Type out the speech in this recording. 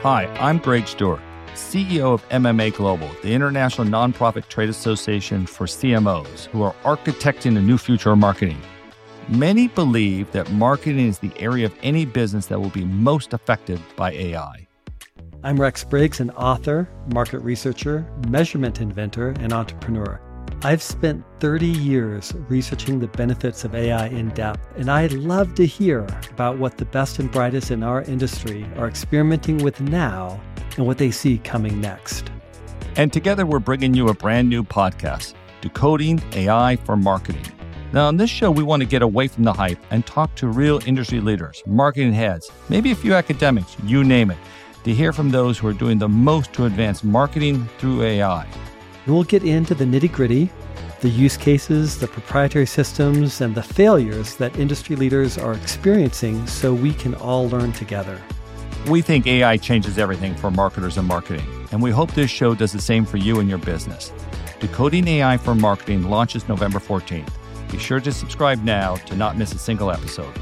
Hi, I'm Greg Stuart, CEO of MMA Global, the international nonprofit trade association for CMOs who are architecting a new future of marketing. Many believe that marketing is the area of any business that will be most affected by AI. I'm Rex Briggs, an author, market researcher, measurement inventor, and entrepreneur. I've spent 30 years researching the benefits of AI in depth, and I'd love to hear about what the best and brightest in our industry are experimenting with now and what they see coming next. And together we're bringing you a brand new podcast, Decoding AI for Marketing. Now, on this show, we want to get away from the hype and talk to real industry leaders, marketing heads, maybe a few academics, you name it, to hear from those who are doing the most to advance marketing through AI. We'll get into the nitty gritty, the use cases, the proprietary systems, and the failures that industry leaders are experiencing so we can all learn together. We think AI changes everything for marketers and marketing, and we hope this show does the same for you and your business. Decoding AI for Marketing launches November 14th. Be sure to subscribe now to not miss a single episode.